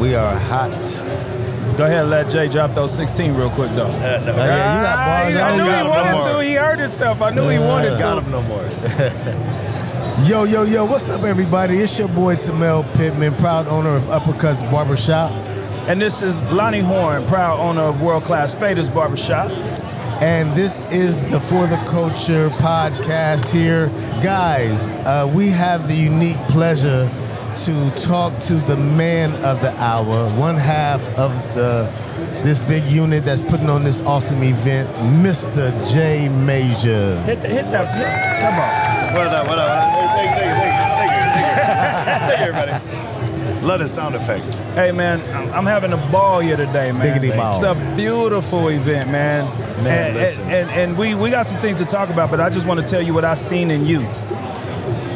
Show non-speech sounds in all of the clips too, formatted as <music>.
We are hot. Go ahead and let Jay drop those 16 real quick, though. Oh, yeah, you got bars. I, I knew don't he got wanted no to. more. He hurt himself. I knew he wanted Got to. him no more. <laughs> yo, yo, yo, what's up, everybody? It's your boy Timmel Pittman, proud owner of Uppercuts Barbershop. And this is Lonnie Horne, proud owner of World Class Faders Barbershop. And this is the For the Culture podcast here. Guys, uh, we have the unique pleasure to talk to the man of the hour, one half of the this big unit that's putting on this awesome event, Mr. Jay Major. Hit, the, hit that. Come on. What up, what up? Thank you, thank you, thank you, thank you, <laughs> thank you, everybody. Love the sound effects. Hey, man, I'm, I'm having a ball here today, man. Biggity ball. It's a beautiful event, man. Man, and, listen. And, and, and we, we got some things to talk about, but I just want to tell you what I seen in you.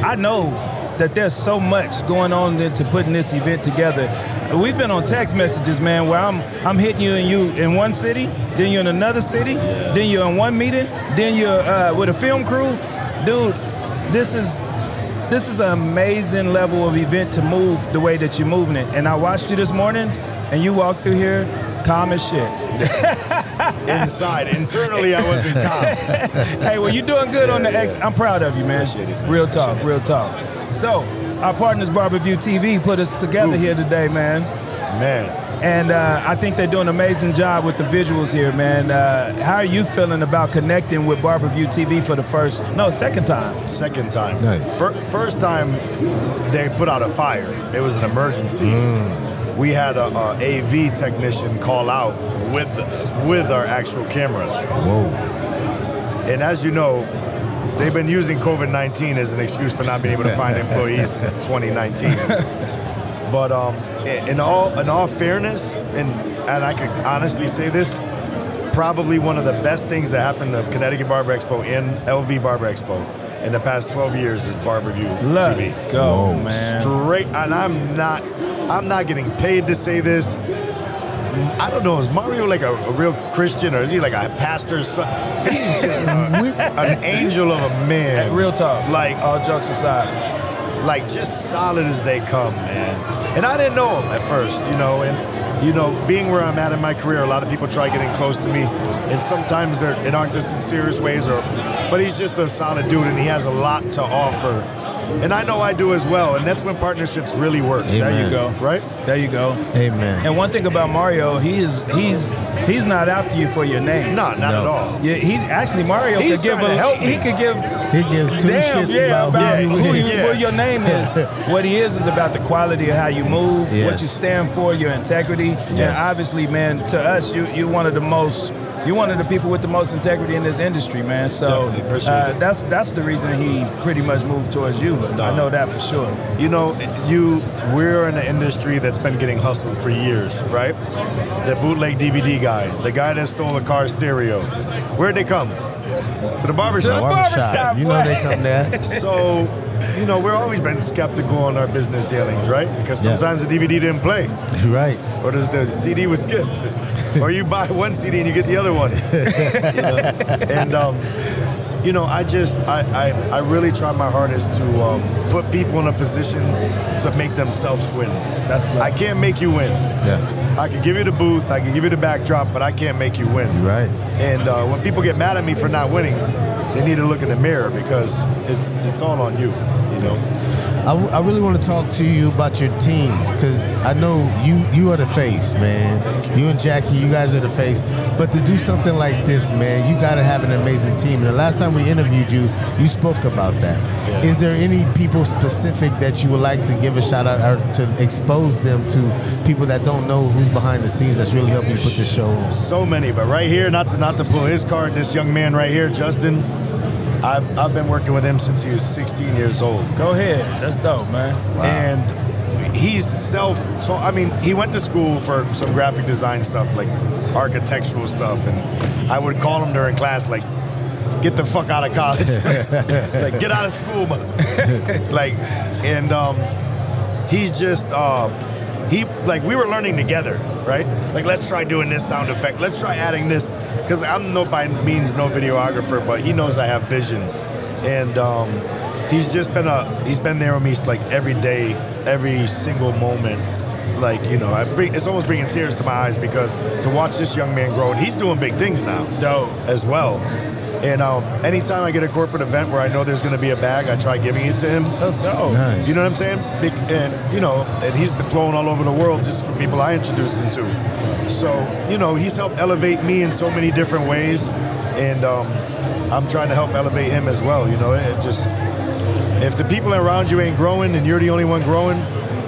I know that there's so much going on into putting this event together. We've been on text messages, man, where I'm I'm hitting you and you in one city, then you're in another city, then you're in one meeting, then you're uh, with a film crew. Dude, this is this is an amazing level of event to move the way that you're moving it. And I watched you this morning, and you walked through here calm as shit. <laughs> Inside, internally, I wasn't calm. <laughs> hey, well, you're doing good on the X. I'm proud of you, man. Appreciate it, man. Real talk, Appreciate real talk. So, our partners, BarberVUE TV, put us together Oof. here today, man. Man, And uh, I think they're doing an amazing job with the visuals here, man. Uh, how are you feeling about connecting with BarberVUE TV for the first, no, second time? second time. Nice. Fir- first time, they put out a fire. It was an emergency. We had a, a AV technician call out with with our actual cameras. Whoa. And as you know, they've been using COVID 19 as an excuse for not being able to find <laughs> employees since 2019. But um, in in all in all fairness, and and I could honestly say this, probably one of the best things that happened to Connecticut Barber Expo and LV Barber Expo in the past 12 years is BarberVUE Let's TV. go, Whoa. man. Straight, and I'm not, I'm not getting paid to say this. I don't know. Is Mario like a, a real Christian, or is he like a pastor's son? He's just a- <laughs> an angel of a man. Hey, real talk. Like, all jokes aside. like just solid as they come, man. And I didn't know him at first, you know, and you know, being where I'm at in my career, a lot of people try getting close to me, and sometimes they're it aren't just in serious ways, or but he's just a solid dude, and he has a lot to offer, and I know I do as well, and that's when partnerships really work, Amen. There you go. right? There you go. Amen. And one thing about Mario, he is he's he's not after you for your name. No, not No. at all. Yeah, he actually Mario He's could give a, help he, me. could give He gives two damn shits yeah about, about who who you you. Yeah. what your name is. <laughs> what he is is about the quality of how you move, what you stand for, your integrity, and obviously, man, to us, you you're one of the most. You're one of the people with the most integrity in this industry, man. So uh, that's that's the reason he pretty much moved towards you. I know that for sure. You know, you we're in an industry that's been getting hustled for years, right? The bootleg DVD guy, the guy that stole a car stereo. Where'd they come? To the barbershop. To the Barbershop. barbershop, You know they come there. <laughs> So, you know, we've always been skeptical on our business dealings, right? Because Yeah. sometimes the DVD didn't play, right. or does the CD was skipped, <laughs> or you buy one CD and you get the other one. <laughs> You know? And um, you know, I just, I, I, I really try my hardest to um, put people in a position to make themselves win. That's I can't make you win. Yeah. I can give you the booth, I can give you the backdrop, but I can't make you win. You're right. And uh, when people get mad at me for not winning, they need to look in the mirror because it's it's all on you. You know. I, w- I really want to talk to you about your team because I know you you are the face, man. You. and Jackie, you guys are the face. But to do something like this, man, you got to have an amazing team. And the last time we interviewed you, you spoke about that. Is Yeah. there any people specific that you would like to give a shout out or to expose them to people that don't know who's behind the scenes that's really helping you put this show on? So many, but right here, not to, not to pull his card, this young man right here, Justin. I've, I've been working with him since he was 16 years old. Go ahead. That's dope, man. Wow. and he's self taught I mean, he went to school for some graphic design stuff, like architectural stuff, and I would call him during class, like, get the fuck out of college, <laughs> like get out of school, man. <laughs> like, and um, he's just uh, he like we were learning together, right? Like, let's try doing this sound effect, let's try adding this, because I'm no by means no videographer, but he knows I have vision, and um, he's just been a he's been there with me like every day, every single moment, like you know, I bring, it's almost bringing tears to my eyes because to watch this young man grow, and he's doing big things now Dope. as well. And um, anytime I get a corporate event where I know there's going to be a bag, I try giving it to him. Let's go. Nice. You know what I'm saying? And you know, and he's been flown all over the world just from people I introduced him to. So you know, he's helped elevate me in so many different ways, and um, I'm trying to help elevate him as well. You know, it just if the people around you ain't growing and you're the only one growing,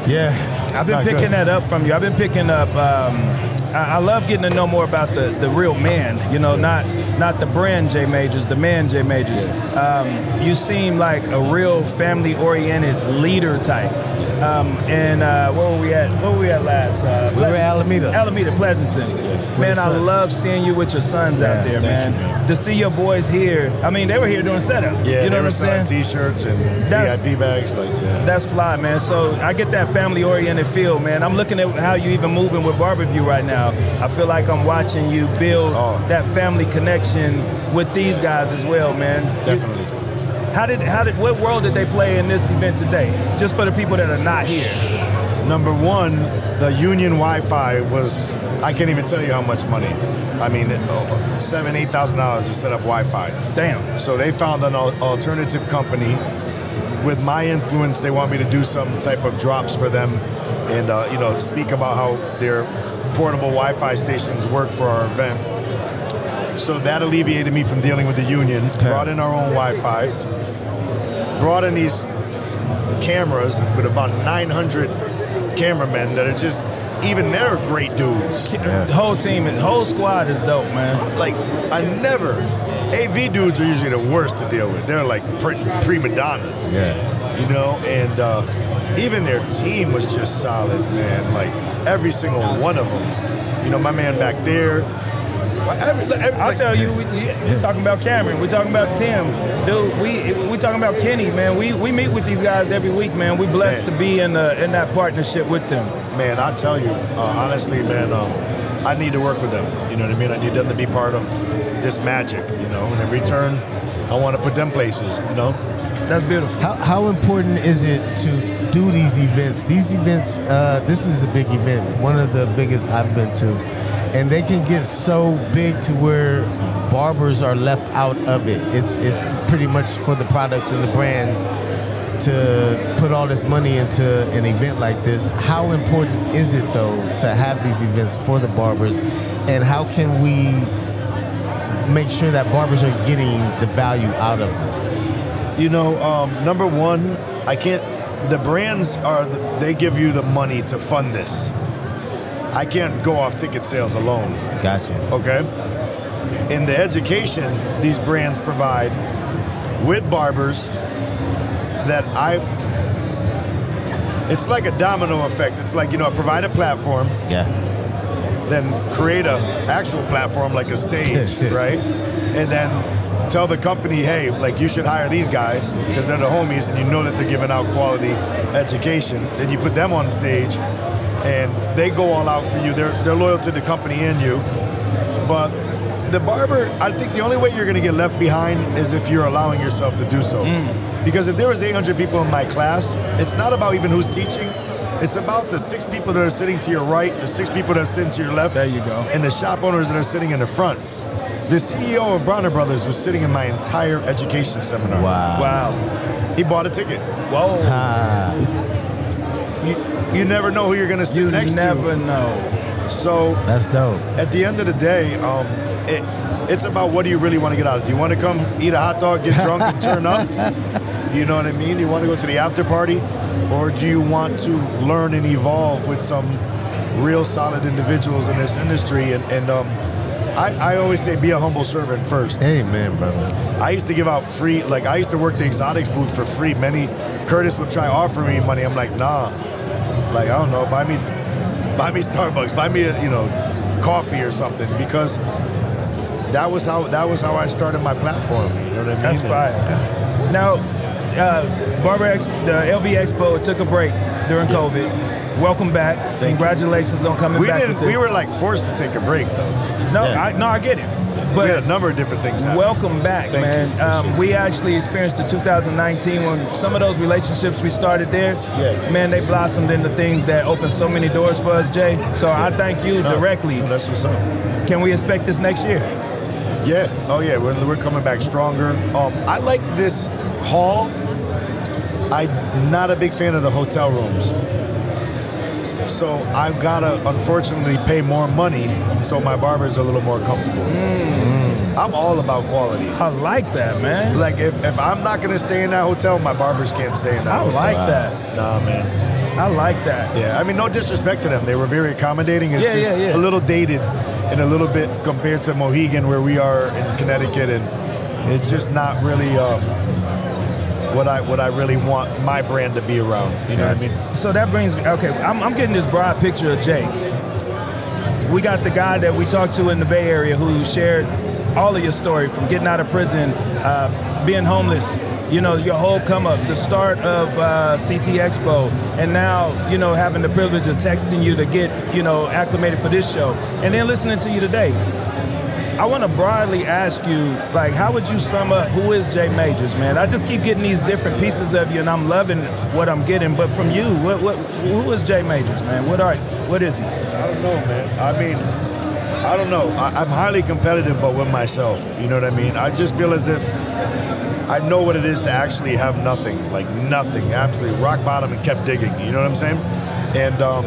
Yeah. I've been picking good. that up from you. I've been picking up. Um, I, I love getting to know more about the, the real man. You know, not not the brand Jay Majors, the man Jay Majors. Um, you seem like a real family oriented leader type. Um, and uh, where were we at? Where were we at last? Uh, We were at Alameda. Alameda, Pleasanton. With Man, I love seeing you with your sons Yeah, out there, man. you, man. To see your boys here. I mean, they were here doing setup. Yeah, you know they what were I'm selling saying? T-shirts and That's- VIP bags, like yeah. That's fly, man. So I get that family oriented feel, man. I'm looking at how you even moving with BarberVUE right now. I feel like I'm watching you build Oh. that family connection with these guys as well, man. You- definitely. How did how did what role did they play in this event today? Just for the people that are not here. Number one, the Union Wi-Fi was I can't even tell you how much money. I mean, seven, eight thousand dollars to set up Wi-Fi. Damn. So they found an alternative company. With my influence, they want me to do some type of drops for them, and uh, you know, speak about how their portable Wi-Fi stations work for our event. So that alleviated me from dealing with the union. Brought in our own Wi-Fi. Brought in these cameras with about 900 cameramen that are just even they're great dudes. The whole team, and the whole squad is dope, man. Like I never. AV dudes are usually the worst to deal with. They're like pre- prima donnas. Yeah. You know, and uh, even their team was just solid, man. Like every single one of them. You know, my man back there. Like, every- every- I'll like- tell you, we, we talking about Cameron, We're talking about Tim, dude. We we talking about Kenny, man. We we meet with these guys every week, man. We blessed Man. to be in the in that partnership with them. man, I tell you, uh, honestly, man, um, I need to work with them. You know what I mean? I need them to be part of this magic. You know, and in return, I want to put them places. You know. That's beautiful. How, how important is it to do these events? These events, uh, this is a big event, one of the biggest I've been to, and they can get so big to where barbers are left out of it. It's it's pretty much for the products and the brands to put all this money into an event like this. How important is it though to have these events for the barbers, and how can we make sure that barbers are getting the value out of them? You know, um, number one, I can't. The brands are they give you the money to fund this. I can't go off ticket sales alone. Gotcha. Okay. In the education these brands provide with barbers, that I. It's like a domino effect. It's like you know, provide a platform, Yeah. then create a actual platform like a stage, <laughs> right? And then tell the company, hey, like you should hire these guys because they're the homies and you know that they're giving out quality education. Then you put them on stage and they go all out for you. They're they're loyal to the company and you. But the barber, I think the only way you're gonna get left behind is if you're allowing yourself to do so. Because if there was 800 people in my class, it's not about even who's teaching. It's about the six people that are sitting to your right, the six people that are sitting to your left, There you go. and the shop owners that are sitting in the front. The CEO of Bronner Brothers was sitting in my entire education seminar. Wow. Wow. He bought a ticket. Whoa. Ah, You, you never know who you're gonna sit You next never to. know. So that's dope. at the end of the day, um, it, it's about what do you really want to get out of it. Do you want to come eat a hot dog, get drunk, and turn up? <laughs> You know what I mean? Do You want to go to the after party? Or do you want to learn and evolve with some real solid individuals in this industry? And, and um, I, I always say be a humble servant first. Amen, brother. I used to give out free, like I used to work the exotics booth for free. Many, Curtis would try offering me money. I'm like, nah. Like, I don't know, buy me, buy me Starbucks, buy me, a, you know, coffee or something because that was how, that was how I started my platform. You know what I mean? That's fire. yeah. Now, uh, Barber Expo, the LV Expo took a break during COVID. Welcome back. you. Congratulations on coming We back didn't, we were like forced to take a break though. no, Yeah. I, no, I get it. But we had a number of different things happen. Welcome back, Thank man. Um, we actually experienced the 2019 when some of those relationships we started there, Yeah. man, they blossomed into things that opened so many doors for us, Jay. So I thank you No, directly. no, that's what's up. Can we expect this next year? Yeah. Oh yeah. We're, we're coming back stronger. Um, I like this hall. I'm not a big fan of the hotel rooms. So I've gotta unfortunately pay more money so my barbers are a little more comfortable. I'm all about quality. I like that, man. Like if, if I'm not gonna stay in that hotel, my barbers can't stay in that hotel. I hotel. like that. Nah, man. I like that. Yeah, I mean, no disrespect to them. They were very accommodating. It's Yeah, just yeah, yeah. a little dated and a little bit compared to Mohegan, where we are in Connecticut, and it's just not really um, what I what I really want my brand to be around. You know what I mean? So that brings me, okay, I'm, I'm getting this broad picture of Jay. We got the guy that we talked to in the Bay Area who shared all of your story from getting out of prison, uh, being homeless, you know, your whole come up, the start of uh, CT Expo, and now, you know, having the privilege of texting you to get, you know, acclimated for this show, and then listening to you today. I want to broadly ask you, like, how would you sum up who is Jay Majors, man? I just keep getting these different pieces of you, and I'm loving what I'm getting. But from you, what, what, who is Jay Majors, man? What are, what is he? I don't know, man. I mean, I don't know. I, I'm highly competitive, but with myself. You know what I mean? I just feel as if I know what it is to actually have nothing, like nothing, absolutely rock bottom, and kept digging. You know what I'm saying? And um,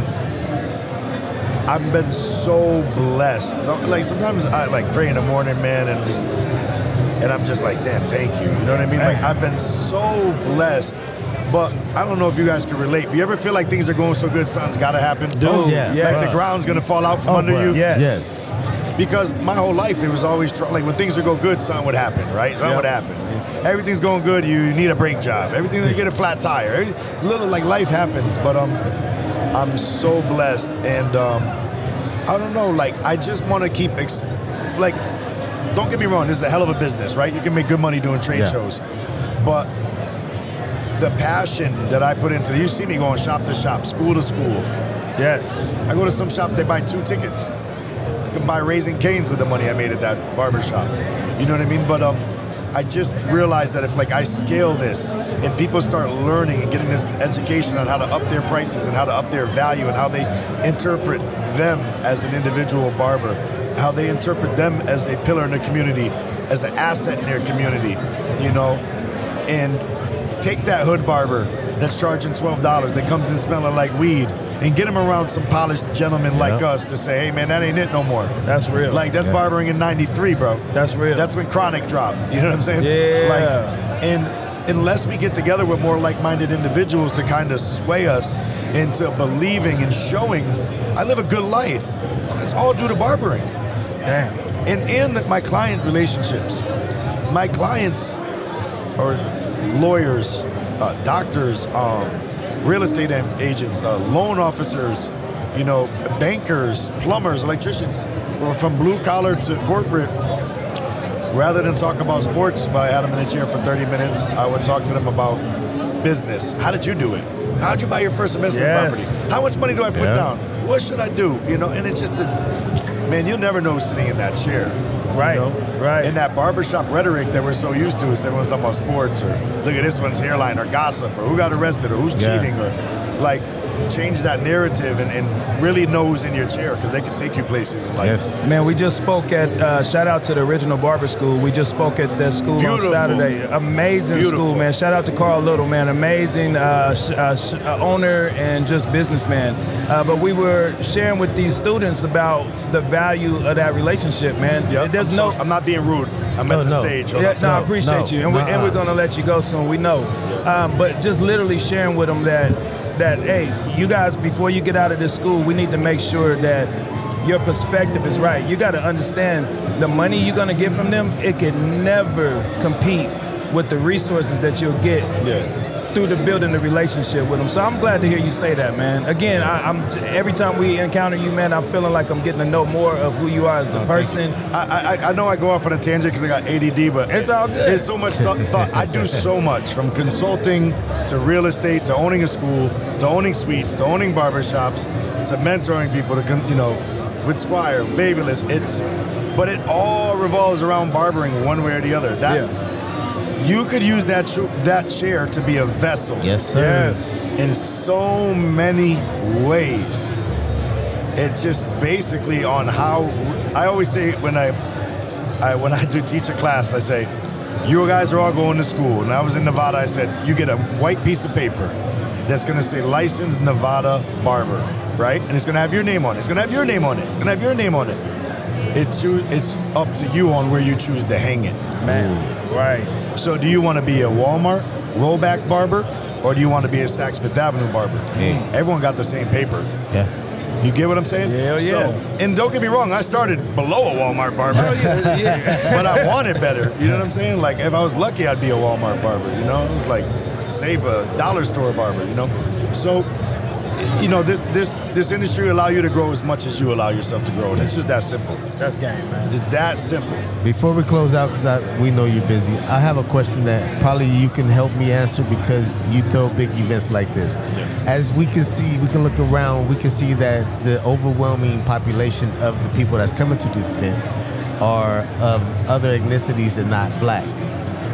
I've been so blessed. Like sometimes I like pray in the morning, man, and just and I'm just like, damn, thank you. You know what I mean? Like I've been so blessed. But I don't know if you guys can relate. Do you ever feel like things are going so good, something's got to happen? Oh, yeah. yes. Like the ground's gonna fall out from Oh, under bro. you? Yes. Yes. Because my whole life it was always tr- like when things would go good, something would happen, right? Something Yep. would happen. Everything's going good, you need a brake job. Everything you get a flat tire. Every, little like life happens, but um, I'm so blessed, and um, I don't know, like I just want to keep ex- like. Don't get me wrong, this is a hell of a business, right? You can make good money doing trade Yeah. shows, but the passion that I put into you see me going shop to shop, school to school. Yes. I go to some shops, they buy two tickets. I can buy Raising Canes with the money I made at that barber shop. You know what I mean? But um, I just realized that if like I scale this and people start learning and getting this education on how to up their prices and how to up their value and how they interpret them as an individual barber, how they interpret them as a pillar in the community, as an asset in their community, you know, and take that hood barber that's charging twelve dollars that comes in smelling like weed and get him around some polished gentlemen like us to say, hey man, that ain't it no more. That's real. Like that's Yeah. barbering in '93, bro. That's real. That's when Chronic dropped. You know what I'm saying? Yeah. Like, and unless we get together with more like-minded individuals to kind of sway us into believing and showing, I live a good life. That's all due to barbering Damn. and and my client relationships. My clients are lawyers, uh, doctors, um, real estate agents, uh, loan officers, you know, bankers, plumbers, electricians, from blue collar to corporate. Rather than talk about sports, I had them in a chair for 30 minutes. I would talk to them about business. How did you do it? How'd you buy your first investment Yes. property? How much money do I put Yeah. down? What should I do? You know, and it's just a man. You'll never know sitting in that chair. Right, You know? right. And that barbershop rhetoric that we're so used to is everyone's talking about sports or look at this one's hairline or gossip or who got arrested or who's Yeah. cheating or like change that narrative and, and really know who's in your chair because they can take you places in life. Yes. Man, we just spoke at, uh, shout out to the original barber school. We just spoke at that school Beautiful. on Saturday. Amazing Beautiful. school, man. Shout out to Carl Little, man. Amazing uh, sh- uh, sh- uh, owner and just businessman. Uh, but we were sharing with these students about the value of that relationship, man. Yep. There's I'm, no. so- I'm not being rude. I'm No, at the no. stage. Hold Yeah, on. no, I appreciate no, you, and, we, and we're gonna let you go soon. We know, um, but just literally sharing with them that that hey, you guys, before you get out of this school, we need to make sure that your perspective is right. You got to understand the money you're gonna get from them. It can never compete with the resources that you'll get Yeah. Through the building the relationship with them. So I'm glad to hear you say that, man. Again, I, I'm every time we encounter you, man, I'm feeling like I'm getting to know more of who you are as the oh, thank person. I, I, I know I go off on a tangent because I got ADD, but It's all good. There's so much thought, thought. I do so much from consulting to real estate to owning a school to owning suites to owning barbershops to mentoring people to con- you know with Squire, Babyless. It's, but it all revolves around barbering one way or the other. That you could use that ch- that chair to be a vessel Yes, sir. Yes. in so many ways. It's just basically on how I always say when I, I when I do teach a class, I say, you guys are all going to school. And I was in Nevada, I said, you get a white piece of paper that's gonna say licensed Nevada barber, right? And it's gonna have your name on it. It's gonna have your name on it. It's gonna have your name on it. It's it's up to you on where you choose to hang it. Man. Right. So do you want to be a Walmart rollback barber or do you want to be a Saks Fifth Avenue barber? Mm. Everyone got the same paper. Yeah. You get what I'm saying? Hell So, yeah. and don't get me wrong, I started below a Walmart barber. <laughs> but I wanted better. You know what I'm saying? Like if I was lucky I'd be a Walmart barber, you know? It was like save a dollar store barber, you know? So you know, this this this industry allow you to grow as much as you allow yourself to grow. And it's just that simple. That's game, man. It's that simple. Before we close out, because we know you're busy, I have a question that probably you can help me answer because you throw big events like this. As we can see, we can look around, we can see that the overwhelming population of the people that's coming to this event are of other ethnicities and not black.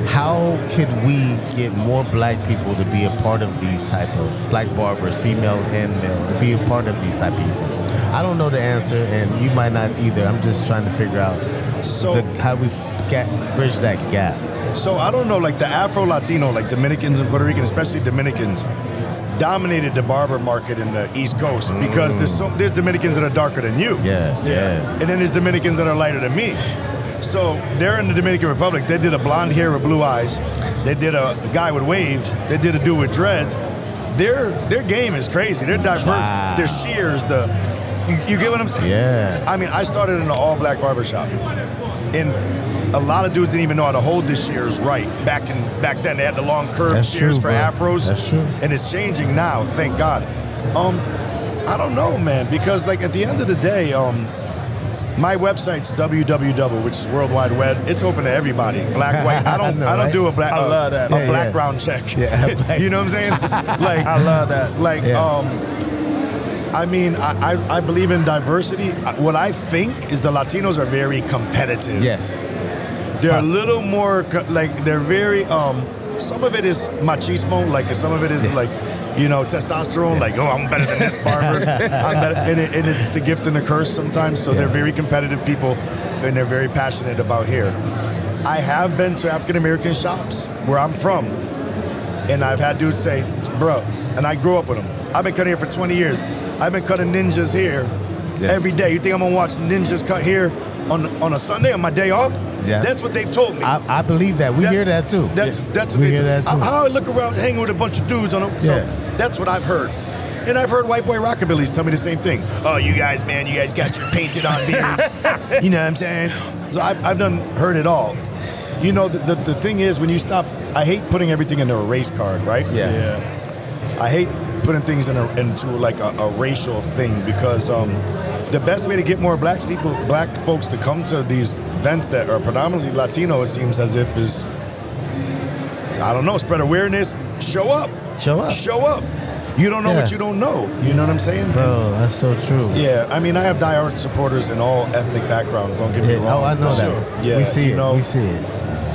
How could we get more black people to be a part of these type of black barbers, female and male, to be a part of these type of events? I don't know the answer, and you might not either. I'm just trying to figure out So the, how do we get, bridge that gap? So I don't know, like the Afro Latino, like Dominicans and Puerto Ricans, especially Dominicans, dominated the barber market in the East Coast mm. because there's so, there's Dominicans that are darker than you, Yeah, yeah. and then there's Dominicans that are lighter than me. So they're in the Dominican Republic. They did a blonde hair with blue eyes. They did a guy with waves. They did a dude with dreads. Their their game is crazy. They're diverse. Wow. Their shears, the you, you get what I'm saying? Yeah. I mean, I started in an all black barbershop. And a lot of dudes didn't even know how to hold the shears right. Back in back then, they had the long curved That's shears true, for bro. afros. That's true. And it's changing now, thank God. Um, I don't know, man, because like at the end of the day, um, my website's www, which is World Wide Web. It's open to everybody, black, white. <laughs> I don't, I know, I don't right? do a black, I uh, love that. a Yeah, yeah. background check. Yeah, <laughs> black- you know what I'm saying? <laughs> Like, I love that. like Yeah. um I mean, I, I, I believe in diversity. What I think is the Latinos are very competitive. Yes. They're a little more like they're very um some of it is machismo, like some of it is like you know testosterone, like oh I'm better than this barber, <laughs> I'm better, and, it, and it's the gift and the curse sometimes. So they're very competitive people, and they're very passionate about here. I have been to African American shops where I'm from, and I've had dudes say, "Bro," and I grew up with them. I've been cutting here for 20 years. I've been cutting ninjas here Yeah. every day. You think I'm gonna watch ninjas cut here on on a Sunday on my day off? Yeah. That's what they've told me. I, I believe that. We That- hear that too. That's that's what We they hear do. that too. I, how I look around hanging with a bunch of dudes on a, so Yeah. that's what I've heard. And I've heard white boy rockabillys tell me the same thing. Oh, you guys, man, you guys got your painted on beards. <laughs> you know what I'm saying? So I've, I've done heard it all. You know, the, the, the thing is, when you stop, I hate putting everything into a race card, right? Yeah. Yeah. I hate putting things in a, into like a, a racial thing because um, the best way to get more black people, black folks to come to these events that are predominantly Latino, it seems as if is, I don't know, spread awareness, show up, Show up. show up. You don't know Yeah. what you don't know. You know what I'm saying? Bro, that's so true. Yeah, I mean, I have diehard supporters in all ethnic backgrounds. Don't get me Yeah, oh, wrong. oh, I know Sure. that. Yeah, we see it. know, we see it.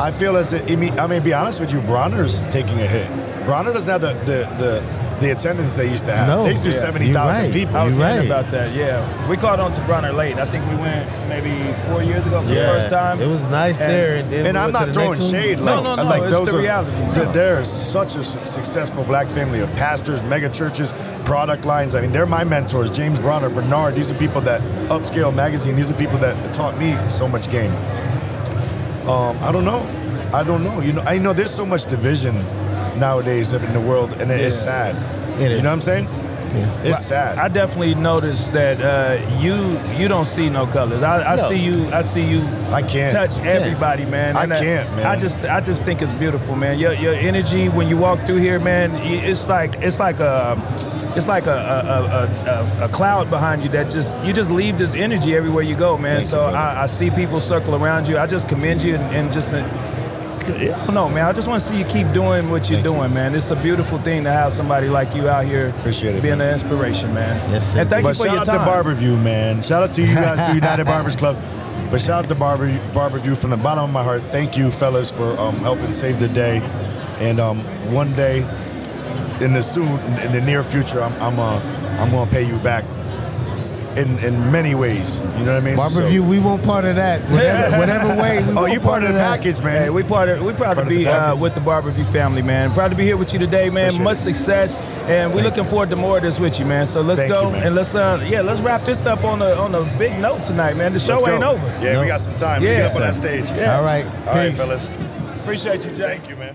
I feel as it, I mean, I mean, be honest with you, Bronner's taking a hit. Bronner doesn't have the the the, the attendance they used to have. No. they used to do Yeah. seventy thousand right. people. I was You're hearing right. about that. Yeah, we caught on to Bronner late. I think we went maybe four years ago for the first time. It was nice And- there. And, then And we I'm not throwing next one. shade. No, Like, no, no, like it's those the are, reality. th- No. They're such a successful black family of pastors, mega churches, product lines. I mean, they're my mentors. James Bronner, Bernard. These are people that Upscale Magazine. These are people that taught me so much game. Um, I don't know. I don't know. You know, I know there's so much division nowadays in the world, and it- it's Yeah. sad. It You know what I'm saying? Yeah. It's Well, sad. I definitely noticed that uh, you you don't see no colors. I, I No. see you. I see you. I can't. touch everybody, man. I can't, man. I just I just think it's beautiful, man. Your your energy when you walk through here, man. It's like it's like a it's like a a, a, a, a cloud behind you that just you just leave this energy everywhere you go, man. Thank so you. I, I see people circle around you. I just commend you and, and just. I don't know, man. I just want to see you keep doing what you're Thank you. doing, man. It's a beautiful thing to have somebody like you out here Appreciate it, being man. an inspiration, man. Yes, sir. And thank but you for shout your out time. to BarberVUE, man. Shout out to you guys, to <laughs> United Barbers Club. But shout out to Barber BarberVUE from the bottom of my heart. Thank you, fellas, for um, helping save the day. And um, one day, in the soon, in the near future, I'm I'm uh, I'm gonna pay you back. In, in many ways, you know what I mean. Barber So- View, we want part of that. Whatever, <laughs> whatever way. We Oh, you part of the that. package, man. Hey, we part of we proud Part to of the be uh, with the BarberVUE family, man. Proud to be here with you today, man. Appreciate Much it. success, and we're looking forward to more of this with you, man. So let's Thank go you, man. and let's uh yeah let's wrap this up on a on a big note tonight, man. The show ain't over. Yeah, No. we got some time. Yeah. Yeah, get up on that stage. Yeah. All right. All right, Peace. fellas. Appreciate you, Jay. Thank you, man.